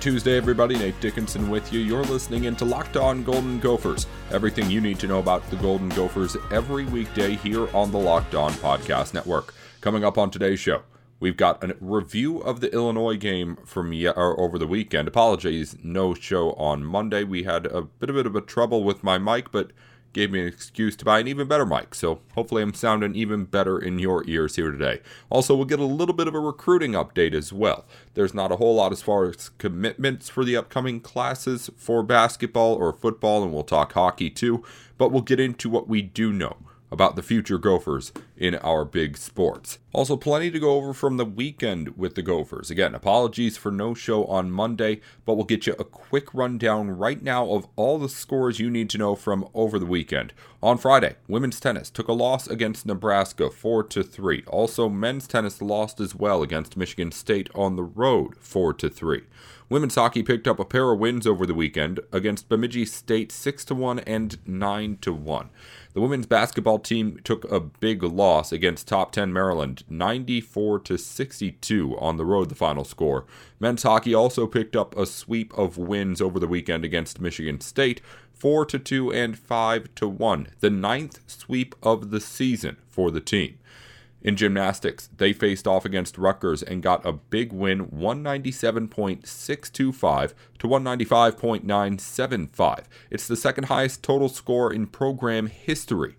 Tuesday, everybody. Nate Dickinson with you. You're listening into Locked On Golden Gophers. Everything you need to know about the Golden Gophers every weekday here on the Locked On Podcast Network. Coming up on today's show, we've got a review of the Illinois game from ye- over the weekend. Apologies, no show on Monday. We had a bit of, bit of a trouble with my mic, but gave me an excuse to buy an even better mic. So hopefully I'm sounding even better in your ears here today. Also, we'll get a little bit of a recruiting update as well. There's not a whole lot as far as commitments for the upcoming classes for basketball or football, and we'll talk hockey too, but we'll get into what we do know about the future Gophers in our big sports. Also, plenty to go over from the weekend with the Gophers. Again, apologies for no show on Monday, but we'll get you a quick rundown right now of all the scores you need to know from over the weekend. On Friday, women's tennis took a loss against Nebraska 4 to 3. Also, men's tennis lost as well against Michigan State on the road 4 to 3. Women's hockey picked up a pair of wins over the weekend against Bemidji State 6 to 1 and 9 to 1. The women's basketball team took a big loss against top 10 Maryland, 94 to 62 on the road the final score. Men's hockey also picked up a sweep of wins over the weekend against Michigan State, 4 to 2 and 5 to 1, the ninth sweep of the season for the team. In gymnastics, they faced off against Rutgers and got a big win 197.625 to 195.975. It's the second highest total score in program history.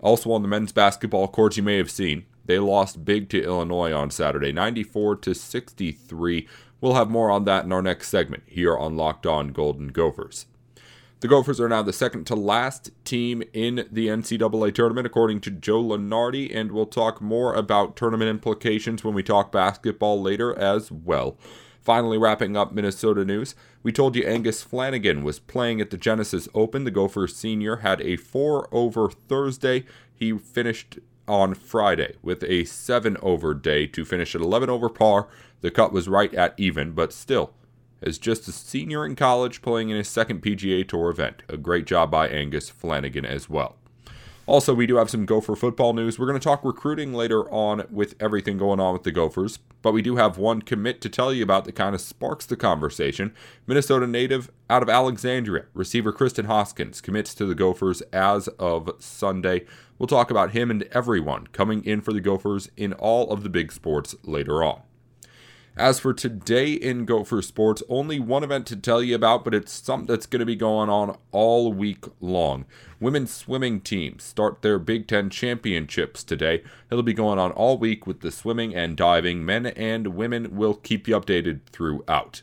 Also on the men's basketball court, you may have seen, they lost big to Illinois on Saturday, 94 to 63. We'll have more on that in our next segment here on Locked On Golden Gophers. The Gophers are now the second to last team in the NCAA tournament, according to Joe Lunardi, and we'll talk more about tournament implications when we talk basketball later as well. Finally, wrapping up Minnesota news, we told you Angus Flanagan was playing at the Genesis Open. The Gophers senior had a 4 over Thursday. He finished on Friday with a 7 over day to finish at 11 over par. The cut was right at even, but still as just a senior in college playing in his second PGA Tour event. A great job by Angus Flanagan as well. Also, we do have some Gopher football news. We're going to talk recruiting later on with everything going on with the Gophers, but we do have one commit to tell you about that kind of sparks the conversation. Minnesota native out of Alexandria, receiver Kristen Hoskins commits to the Gophers as of Sunday. We'll talk about him and everyone coming in for the Gophers in all of the big sports later on. As for today in Gopher Sports, only one event to tell you about, but it's something that's going to be going on all week long. Women's swimming teams start their Big Ten championships today. It'll be going on all week with the swimming and diving. Men and women will keep you updated throughout.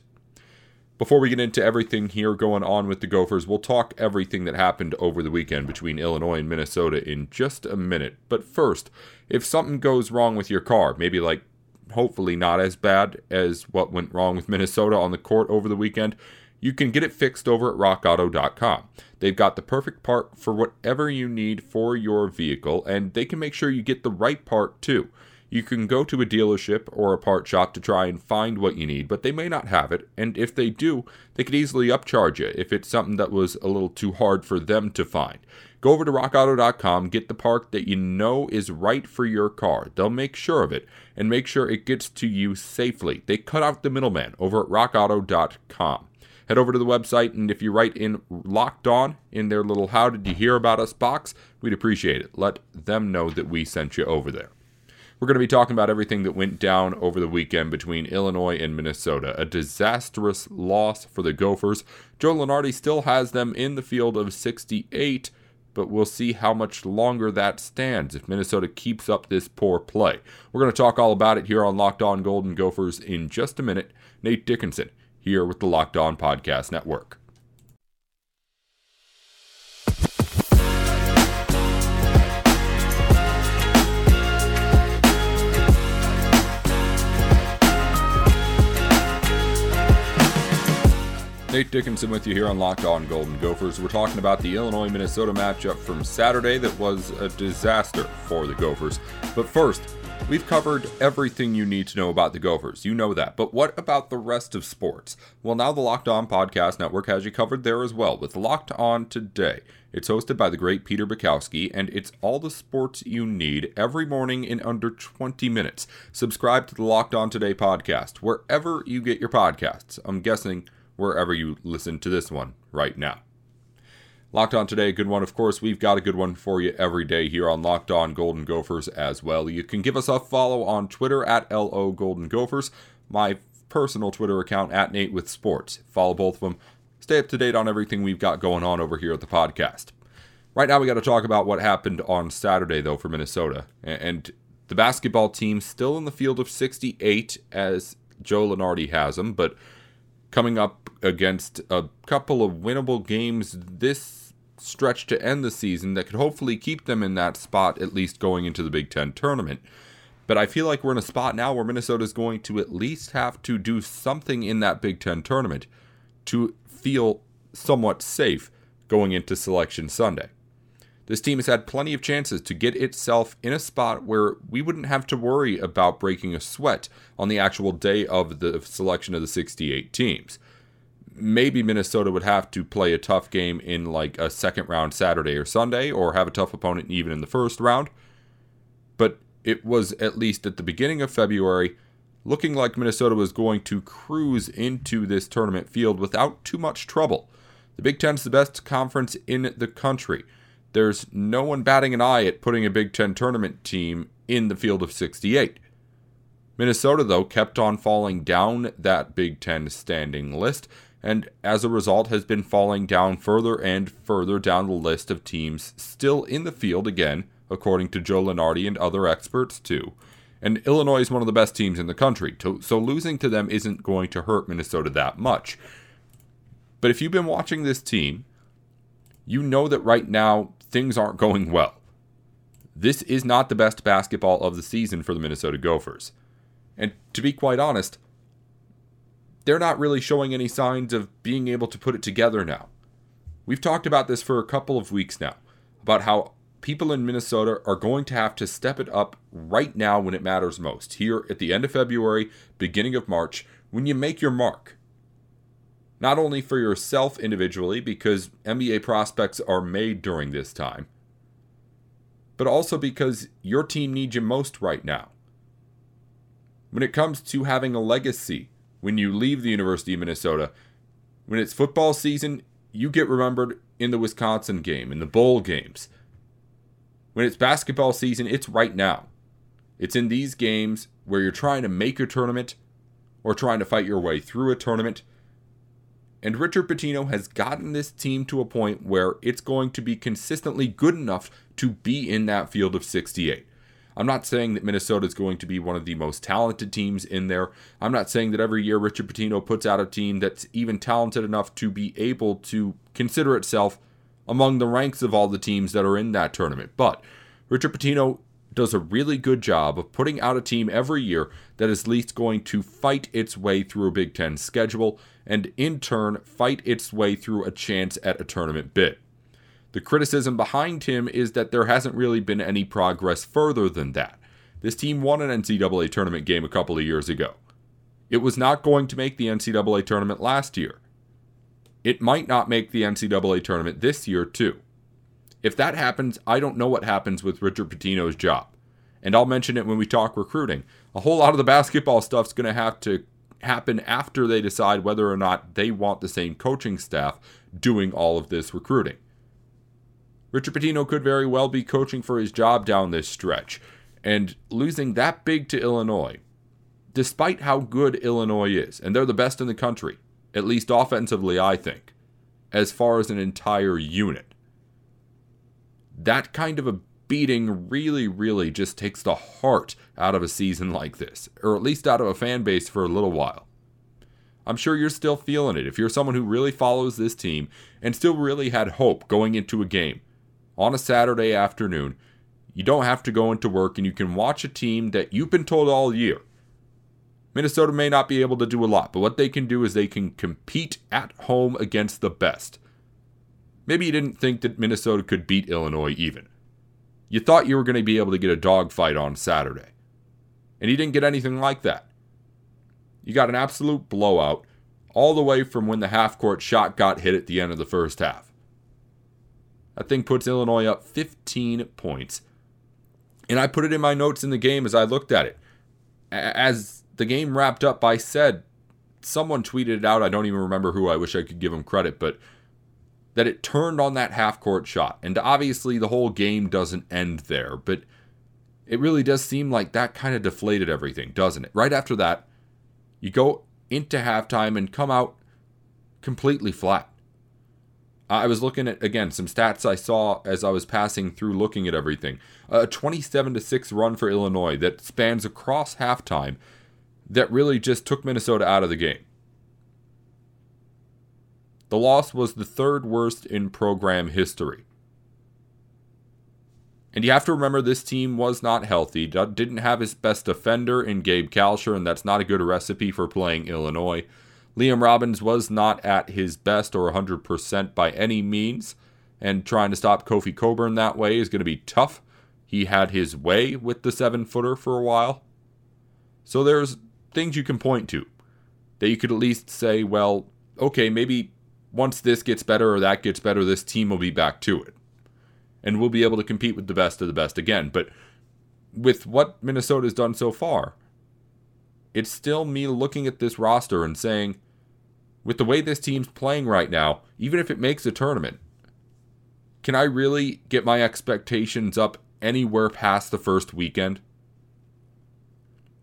Before we get into everything here going on with the Gophers, we'll talk everything that happened over the weekend between Illinois and Minnesota in just a minute. But first, if something goes wrong with your car, maybe like hopefully not as bad as what went wrong with Minnesota on the court over the weekend, you can get it fixed over at rockauto.com. They've got the perfect part for whatever you need for your vehicle, and they can make sure you get the right part too. You can go to a dealership or a part shop to try and find what you need, but they may not have it, and if they do, they could easily upcharge you if it's something that was a little too hard for them to find. Go over to rockauto.com, get the part that you know is right for your car. They'll make sure of it and make sure it gets to you safely. They cut out the middleman over at rockauto.com. Head over to the website, and if you write in locked on in their little How Did You Hear About Us box, we'd appreciate it. Let them know that we sent you over there. We're going to be talking about everything that went down over the weekend between Illinois and Minnesota. A disastrous loss for the Gophers. Joe Lunardi still has them in the field of 68 but we'll see how much longer that stands if Minnesota keeps up this poor play. We're going to talk all about it here on Locked On Golden Gophers in just a minute. Nate Dickinson here with the Locked On Podcast Network. Nate Dickinson with you here on Locked On Golden Gophers. We're talking about the Illinois Minnesota matchup from Saturday that was a disaster for the Gophers. But first, We've covered everything you need to know about the Gophers. You know that. But what about the rest of sports? Well, now the Locked On Podcast Network has you covered there as well with Locked On Today. It's hosted by the great Peter Bukowski, and it's all the sports you need every morning in under 20 minutes. Subscribe to the Locked On Today podcast wherever you get your podcasts. I'm guessing wherever you listen to this one right now. Locked On today, good one. Of course, we've got a good one for you every day here on Locked On Golden Gophers as well. You can give us a follow on Twitter at LO Golden Gophers, my personal Twitter account at Nate with Sports. Follow both of them. Stay up to date on everything we've got going on over here at the podcast. Right now, we got to talk about what happened on Saturday, though, for Minnesota. And the basketball team still in the field of 68 as Joe Lunardi has them, but coming up against a couple of winnable games this stretch to end the season that could hopefully keep them in that spot, at least going into the Big Ten tournament. But I feel like we're in a spot now where Minnesota is going to at least have to do something in that Big Ten tournament to feel somewhat safe going into Selection Sunday. This team has had plenty of chances to get itself in a spot where we wouldn't have to worry about breaking a sweat on the actual day of the selection of the 68 teams. Maybe Minnesota would have to play a tough game in like a second round Saturday or Sunday, or have a tough opponent even in the first round. But it was at least at the beginning of February looking like Minnesota was going to cruise into this tournament field without too much trouble. The Big Ten is the best conference in the country there's no one batting an eye at putting a Big Ten tournament team in the field of 68. Minnesota, though, kept on falling down that Big Ten standing list, and as a result has been falling down further and further down the list of teams still in the field again, according to Joe Lunardi and other experts, too. And Illinois is one of the best teams in the country, so losing to them isn't going to hurt Minnesota that much. But if you've been watching this team, you know that right now things aren't going well. This is not the best basketball of the season for the Minnesota Gophers. And to be quite honest, they're not really showing any signs of being able to put it together now. We've talked about this for a couple of weeks now about how people in Minnesota are going to have to step it up right now when it matters most. Here at the end of February, beginning of March, when you make your mark not only for yourself individually, because NBA prospects are made during this time, but also because your team needs you most right now. When it comes to having a legacy when you leave the University of Minnesota, when it's football season, you get remembered in the Wisconsin game, in the bowl games. When it's basketball season, it's right now. It's in these games where you're trying to make your tournament or trying to fight your way through a tournament and Richard Pitino has gotten this team to a point where it's going to be consistently good enough to be in that field of 68. I'm not saying that Minnesota is going to be one of the most talented teams in there. I'm not saying that every year Richard Pitino puts out a team that's even talented enough to be able to consider itself among the ranks of all the teams that are in that tournament. But Richard Pitino does a really good job of putting out a team every year that is at least going to fight its way through a Big Ten schedule and in turn fight its way through a chance at a tournament bid. The criticism behind him is that there hasn't really been any progress further than that. This team won an NCAA tournament game a couple of years ago. It was not going to make the NCAA tournament last year. It might not make the NCAA tournament this year, too. If that happens, I don't know what happens with Richard Pitino's job. And I'll mention it when we talk recruiting. A whole lot of the basketball stuff's going to have to happen after they decide whether or not they want the same coaching staff doing all of this recruiting. Richard Pitino could very well be coaching for his job down this stretch, and losing that big to Illinois, despite how good Illinois is, and they're the best in the country, at least offensively, I think, as far as an entire unit that kind of a beating really, really just takes the heart out of a season like this, or at least out of a fan base for a little while. I'm sure you're still feeling it if you're someone who really follows this team and still really had hope going into a game on a Saturday afternoon. You don't have to go into work and you can watch a team that you've been told all year. Minnesota may not be able to do a lot, but what they can do is they can compete at home against the best. Maybe you didn't think that Minnesota could beat Illinois even. You thought you were going to be able to get a dogfight on Saturday. And you didn't get anything like that. You got an absolute blowout all the way from when the half court shot got hit at the end of the first half. That thing puts Illinois up 15 points. And I put it in my notes in the game as I looked at it. As the game wrapped up, I said, someone tweeted it out. I don't even remember who. I wish I could give him credit, but that it turned on that half court shot. And obviously, the whole game doesn't end there, but it really does seem like that kind of deflated everything, doesn't it? Right after that, you go into halftime and come out completely flat. I was looking at again some stats I saw as I was passing through looking at everything. A 27 to 6 run for Illinois that spans across halftime that really just took Minnesota out of the game. The loss was the third worst in program history. And you have to remember this team was not healthy, didn't have his best defender in Gabe Kalscheur, and that's not a good recipe for playing Illinois. Liam Robbins was not at his best or 100% by any means, and trying to stop Kofi Cockburn that way is going to be tough. He had his way with the seven footer for a while. So there's things you can point to that you could at least say, well, okay, maybe once this gets better or that gets better, this team will be back to it. And we'll be able to compete with the best of the best again. But with what Minnesota's done so far, it's still me looking at this roster and saying, with the way this team's playing right now, even if it makes a tournament, can I really get my expectations up anywhere past the first weekend?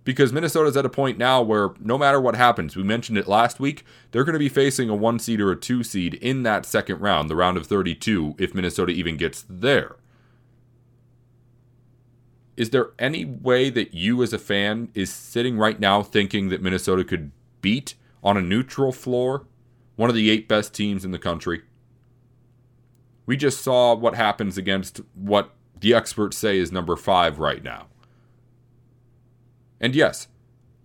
Because Minnesota's at a point now where no matter what happens, we mentioned it last week, they're going to be facing a one seed or a two seed in that second round, the round of 32, if Minnesota even gets there. Is there any way that you as a fan is sitting right now thinking that Minnesota could beat on a neutral floor, one of the eight best teams in the country. We just saw what happens against what the experts say is number five right now. And yes,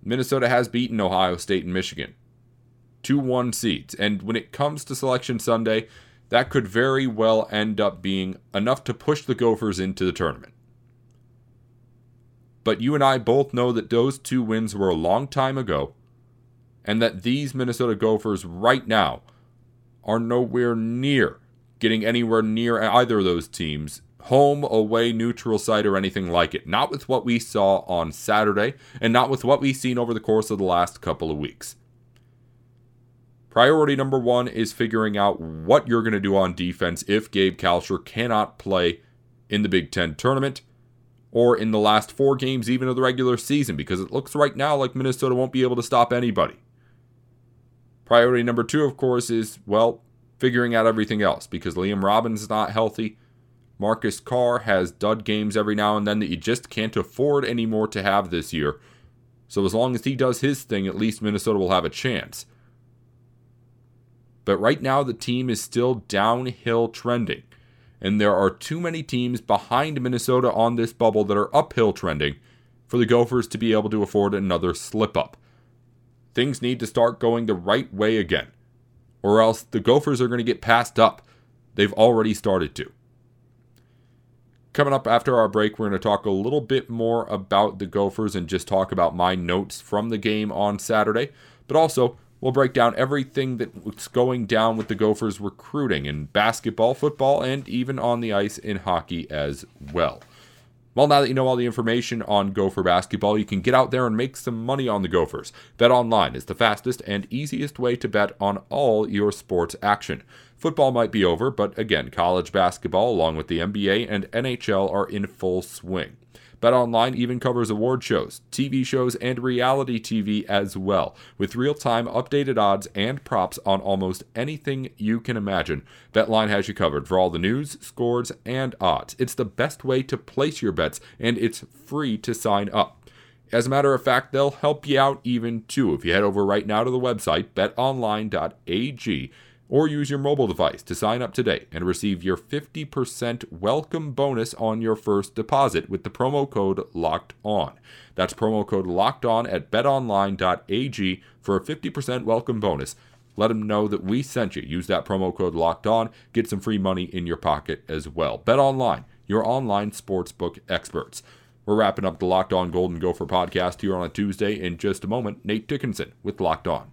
Minnesota has beaten Ohio State and Michigan. 2 1 seeds. And when it comes to Selection Sunday, that could very well end up being enough to push the Gophers into the tournament. But you and I both know that those two wins were a long time ago, and that these Minnesota Gophers right now are nowhere near getting anywhere near either of those teams home, away, neutral site, or anything like it. Not with what we saw on Saturday, and not with what we've seen over the course of the last couple of weeks. Priority number one is figuring out what you're going to do on defense if Gabe Kalscheur cannot play in the Big Ten tournament or in the last four games, even of the regular season, because it looks right now like Minnesota won't be able to stop anybody. Priority number two, of course, is, well, figuring out everything else because Liam Robbins is not healthy. Marcus Carr has dud games every now and then that you just can't afford anymore to have this year. So as long as he does his thing, at least Minnesota will have a chance. But right now, the team is still downhill trending. And there are too many teams behind Minnesota on this bubble that are uphill trending for the Gophers to be able to afford another slip up. Things need to start going the right way again, or else the Gophers are going to get passed up. They've already started to. Coming up after our break, we're going to talk a little bit more about the Gophers and just talk about my notes from the game on Saturday. But also, we'll break down everything that's going down with the Gophers recruiting in basketball, football, and even on the ice in hockey as well. Well, now that you know all the information on Gopher basketball, you can get out there and make some money on the Gophers. Bet online is the fastest and easiest way to bet on all your sports action. Football might be over, but again, college basketball, along with the NBA and NHL, are in full swing. BetOnline even covers award shows, TV shows, and reality TV as well, with real time updated odds and props on almost anything you can imagine. BetLine has you covered for all the news, scores, and odds. It's the best way to place your bets, and it's free to sign up. As a matter of fact, they'll help you out even too. If you head over right now to the website, betonline.ag, or use your mobile device to sign up today and receive your 50% welcome bonus on your first deposit with the promo code locked on. That's promo code locked on at betonline.ag for a 50% welcome bonus. Let them know that we sent you. Use that promo code locked on, get some free money in your pocket as well. Bet online, your online sportsbook experts. We're wrapping up the Locked On Golden Gopher podcast here on a Tuesday. In just a moment, Nate Dickinson with Locked On.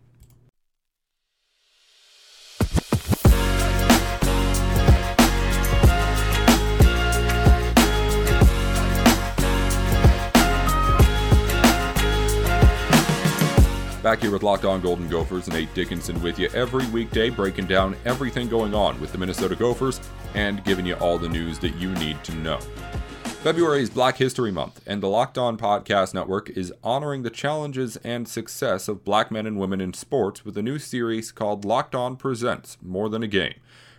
Back here with Locked On Golden Gophers, and Nate Dickinson with you every weekday, breaking down everything going on with the Minnesota Gophers and giving you all the news that you need to know. February is Black History Month, and the Locked On Podcast Network is honoring the challenges and success of black men and women in sports with a new series called Locked On Presents More Than a Game.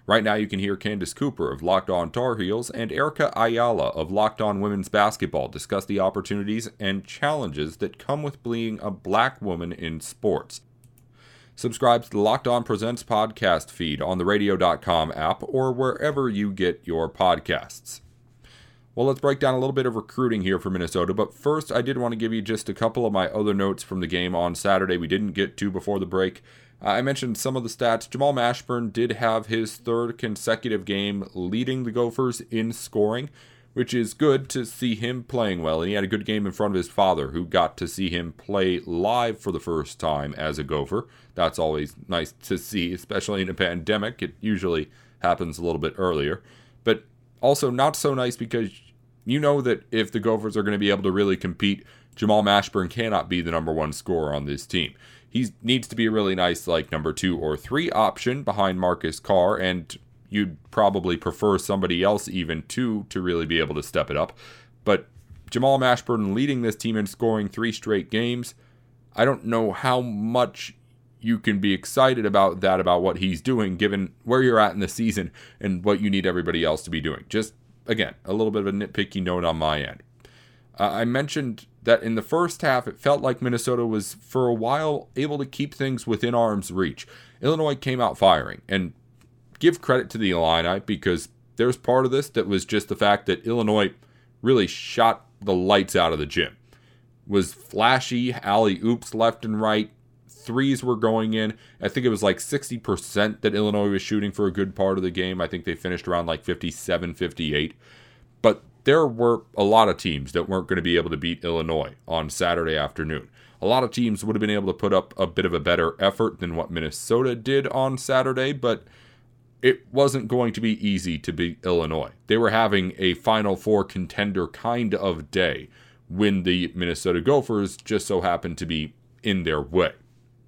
Right now, you can hear Candace Cooper of Locked On Tar Heels and Erica Ayala of Locked On Women's Basketball discuss the opportunities and challenges that come with being a black woman in sports. Subscribe to the Locked On Presents podcast feed on the radio.com app or wherever you get your podcasts. Well, let's break down a little bit of recruiting here for Minnesota. But first, I did want to give you just a couple of my other notes from the game on Saturday we didn't get to before the break. Uh, I mentioned some of the stats. Jamal Mashburn did have his third consecutive game leading the Gophers in scoring, which is good to see him playing well. And he had a good game in front of his father, who got to see him play live for the first time as a Gopher. That's always nice to see, especially in a pandemic. It usually happens a little bit earlier. But also not so nice because you know that if the Gophers are going to be able to really compete, Jamal Mashburn cannot be the number one scorer on this team he needs to be a really nice like number two or three option behind Marcus Carr, and you'd probably prefer somebody else even two to really be able to step it up. But Jamal Mashburn leading this team in scoring three straight games. I don't know how much you can be excited about that, about what he's doing, given where you're at in the season and what you need everybody else to be doing. Just, again, a little bit of a nitpicky note on my end. Uh, I mentioned that in the first half, it felt like Minnesota was, for a while, able to keep things within arm's reach. Illinois came out firing, and give credit to the Illini because there's part of this that was just the fact that Illinois really shot the lights out of the gym. Was flashy alley oops left and right. Threes were going in. I think it was like 60% that Illinois was shooting for a good part of the game. I think they finished around like 57, 58. But there were a lot of teams that weren't going to be able to beat Illinois on Saturday afternoon. A lot of teams would have been able to put up a bit of a better effort than what Minnesota did on Saturday, but it wasn't going to be easy to beat Illinois. They were having a Final Four contender kind of day when the Minnesota Gophers just so happened to be in their way.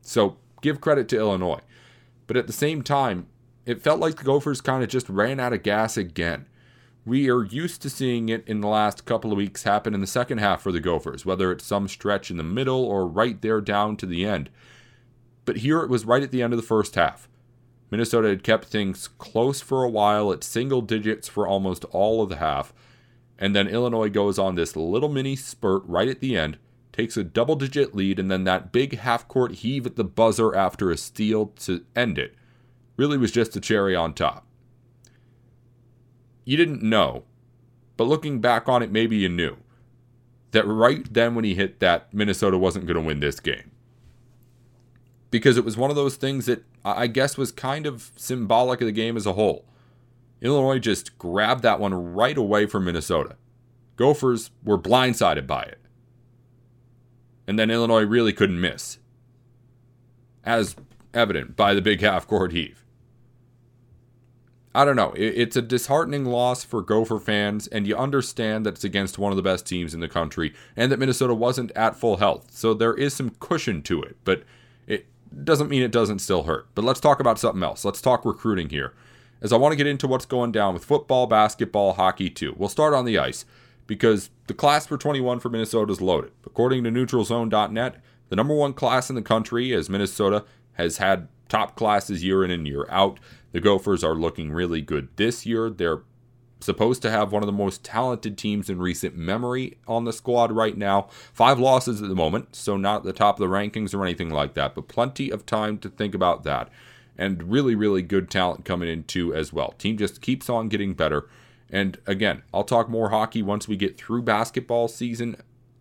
So give credit to Illinois. But at the same time, it felt like the Gophers kind of just ran out of gas again. We are used to seeing it in the last couple of weeks happen in the second half for the Gophers, whether it's some stretch in the middle or right there down to the end. But here it was right at the end of the first half. Minnesota had kept things close for a while at single digits for almost all of the half. And then Illinois goes on this little mini spurt right at the end, takes a double digit lead, and then that big half court heave at the buzzer after a steal to end it really was just a cherry on top you didn't know, but looking back on it, maybe you knew that right then when he hit that, Minnesota wasn't going to win this game. Because it was one of those things that I guess was kind of symbolic of the game as a whole. Illinois just grabbed that one right away from Minnesota. Gophers were blindsided by it. And then Illinois really couldn't miss. As evident by the big half court heave. I don't know. It's a disheartening loss for Gopher fans, and you understand that it's against one of the best teams in the country, and that Minnesota wasn't at full health. So there is some cushion to it, but it doesn't mean it doesn't still hurt. But let's talk about something else. Let's talk recruiting here, as I want to get into what's going down with football, basketball, hockey, too. We'll start on the ice, because the class for 21 for Minnesota is loaded. According to NeutralZone.net, the number one class in the country, as Minnesota has had top classes year in and year out. The Gophers are looking really good this year. They're supposed to have one of the most talented teams in recent memory on the squad right now. Five losses at the moment, so not at the top of the rankings or anything like that, but plenty of time to think about that. And really, really good talent coming in too as well. Team just keeps on getting better. And again, I'll talk more hockey once we get through basketball season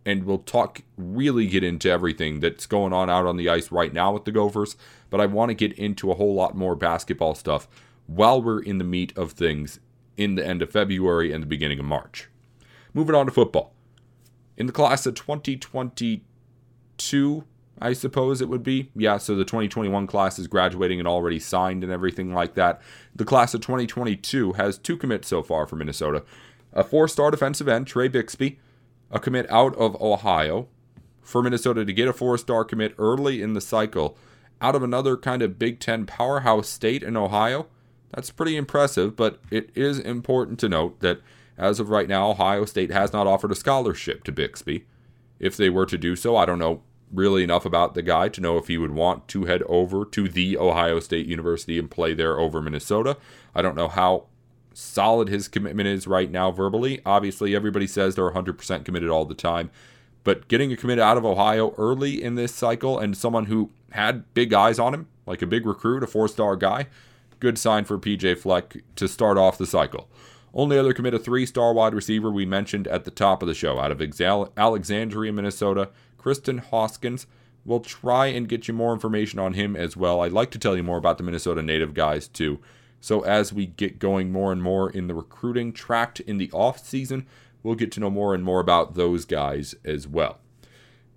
and we'll talk really get into everything that's going on out on the ice right now with the Gophers. But I want to get into a whole lot more basketball stuff while we're in the meat of things in the end of February and the beginning of March. Moving on to football. In the class of 2022, I suppose it would be. Yeah, so the 2021 class is graduating and already signed and everything like that. The class of 2022 has two commits so far for Minnesota a four star defensive end, Trey Bixby, a commit out of Ohio. For Minnesota to get a four star commit early in the cycle out of another kind of Big Ten powerhouse state in Ohio, that's pretty impressive, but it is important to note that as of right now, Ohio State has not offered a scholarship to Bixby. If they were to do so, I don't know really enough about the guy to know if he would want to head over to the Ohio State University and play there over Minnesota. I don't know how solid his commitment is right now verbally. Obviously, everybody says they're 100% committed all the time. But getting a commit out of Ohio early in this cycle and someone who had big eyes on him, like a big recruit, a four star guy, good sign for PJ Fleck to start off the cycle. Only other commit a three star wide receiver we mentioned at the top of the show out of Alexandria, Minnesota, Kristen Hoskins. We'll try and get you more information on him as well. I'd like to tell you more about the Minnesota native guys too. So as we get going more and more in the recruiting tract in the off season, we'll get to know more and more about those guys as well.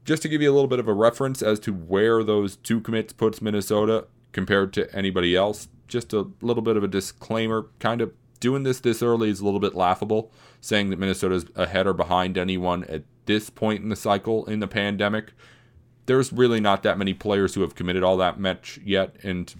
Just to give you a little bit of a reference as to where those two commits puts Minnesota compared to anybody else, just a little bit of a disclaimer, kind of doing this this early is a little bit laughable, saying that Minnesota's ahead or behind anyone at this point in the cycle in the pandemic. There's really not that many players who have committed all that much yet, and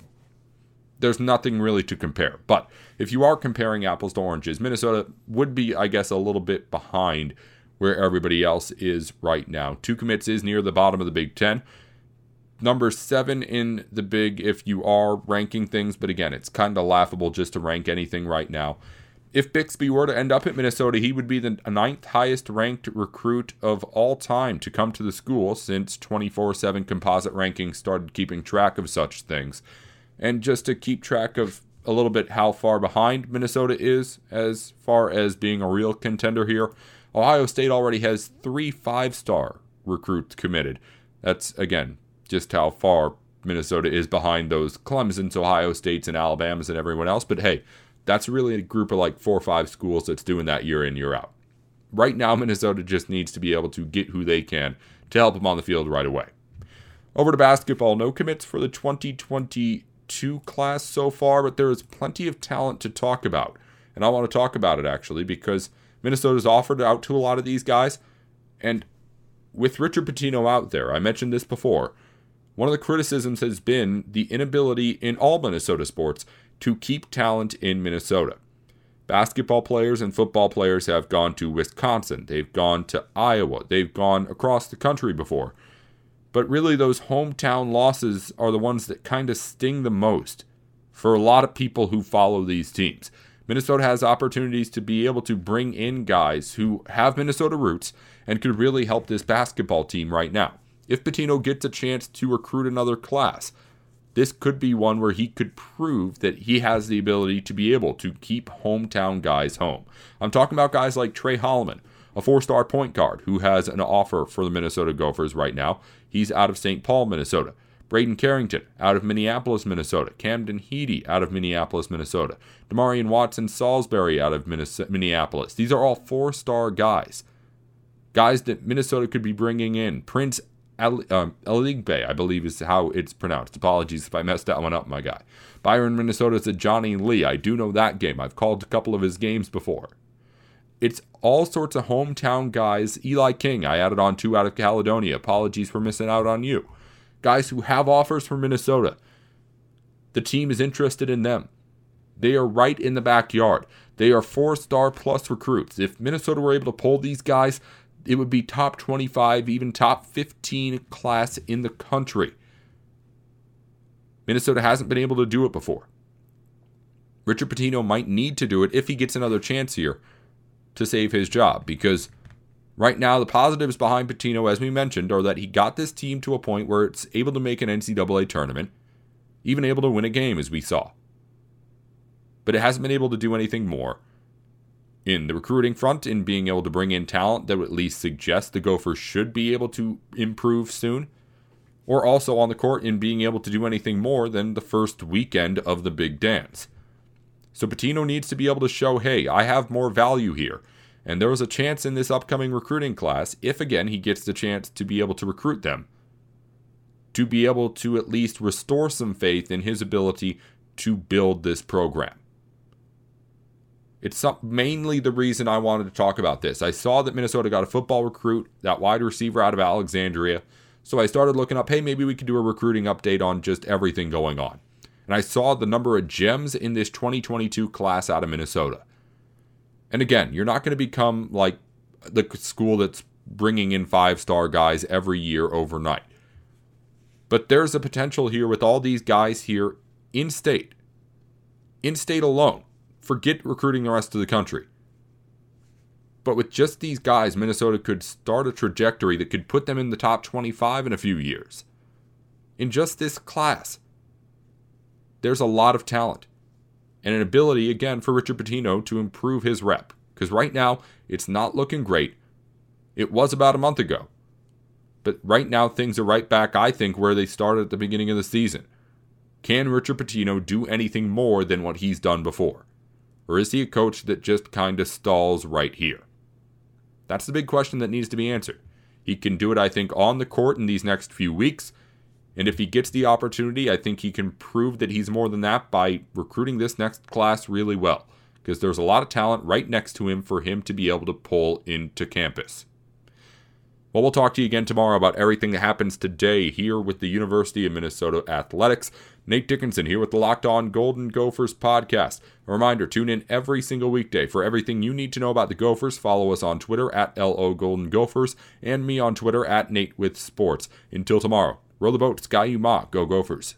there's nothing really to compare. But if you are comparing apples to oranges, Minnesota would be, I guess, a little bit behind where everybody else is right now. Two commits is near the bottom of the Big Ten. Number seven in the big if you are ranking things, but again, it's kind of laughable just to rank anything right now. If Bixby were to end up at Minnesota, he would be the ninth highest ranked recruit of all time to come to the school since 24 7 composite rankings started keeping track of such things. And just to keep track of a little bit how far behind Minnesota is as far as being a real contender here, Ohio State already has three five star recruits committed. That's, again, just how far Minnesota is behind those Clemson's, Ohio States, and Alabamas and everyone else. But hey, that's really a group of like four or five schools that's doing that year in, year out. Right now, Minnesota just needs to be able to get who they can to help them on the field right away. Over to basketball, no commits for the 2020 two class so far, but there is plenty of talent to talk about. And I want to talk about it actually because Minnesota's offered out to a lot of these guys. And with Richard Pitino out there, I mentioned this before, one of the criticisms has been the inability in all Minnesota sports to keep talent in Minnesota. Basketball players and football players have gone to Wisconsin, they've gone to Iowa, they've gone across the country before. But really, those hometown losses are the ones that kind of sting the most for a lot of people who follow these teams. Minnesota has opportunities to be able to bring in guys who have Minnesota roots and could really help this basketball team right now. If Pitino gets a chance to recruit another class, this could be one where he could prove that he has the ability to be able to keep hometown guys home. I'm talking about guys like Tre Holloman, a four star point guard who has an offer for the Minnesota Gophers right now. He's out of St. Paul, Minnesota. Braeden Carrington out of Minneapolis, Minnesota. Camden Heide out of Minneapolis, Minnesota. Demarion Watson Salisbury out of Minneapolis. These are all four star guys. Guys that Minnesota could be bringing in. Prince um, Aligbe, I believe is how it's pronounced. Apologies if I messed that one up, my guy. Byron, Minnesota is a Johnny Lee. I do know that game. I've called a couple of his games before. It's all sorts of hometown guys. Eli King, I added on two out of Caledonia. Apologies for missing out on you. Guys who have offers from Minnesota. The team is interested in them. They are right in the backyard. They are four star plus recruits. If Minnesota were able to pull these guys, it would be top 25, even top 15 class in the country. Minnesota hasn't been able to do it before. Richard Pitino might need to do it if he gets another chance here to save his job because right now the positives behind Pitino, as we mentioned, are that he got this team to a point where it's able to make an NCAA tournament, even able to win a game, as we saw. But it hasn't been able to do anything more in the recruiting front in being able to bring in talent that would at least suggest the Gophers should be able to improve soon, or also on the court in being able to do anything more than the first weekend of the big dance. So Pitino needs to be able to show, hey, I have more value here. And there is a chance in this upcoming recruiting class, if again he gets the chance to be able to recruit them, to be able to at least restore some faith in his ability to build this program. It's mainly the reason I wanted to talk about this. I saw that Minnesota got a football recruit, that wide receiver out of Alexandria. So I started looking up, hey, maybe we could do a recruiting update on just everything going on. And I saw the number of gems in this 2022 class out of Minnesota. And again, you're not going to become like the school that's bringing in five star guys every year overnight. But there's a potential here with all these guys here in state, in state alone. Forget recruiting the rest of the country. But with just these guys, Minnesota could start a trajectory that could put them in the top 25 in a few years. In just this class, there's a lot of talent and an ability, again, for Richard Pitino to improve his rep. Because right now, it's not looking great. It was about a month ago. But right now, things are right back, I think, where they started at the beginning of the season. Can Richard Pitino do anything more than what he's done before? Or is he a coach that just kind of stalls right here? That's the big question that needs to be answered. He can do it, I think, on the court in these next few weeks. And if he gets the opportunity, I think he can prove that he's more than that by recruiting this next class really well. Because there's a lot of talent right next to him for him to be able to pull into campus. Well, we'll talk to you again tomorrow about everything that happens today here with the University of Minnesota Athletics. Nate Dickinson here with the Locked On Golden Gophers podcast. A reminder tune in every single weekday for everything you need to know about the Gophers. Follow us on Twitter at LO Golden Gophers and me on Twitter at Nate with Sports. Until tomorrow, row the boat, Ski-U-Mah, go Gophers.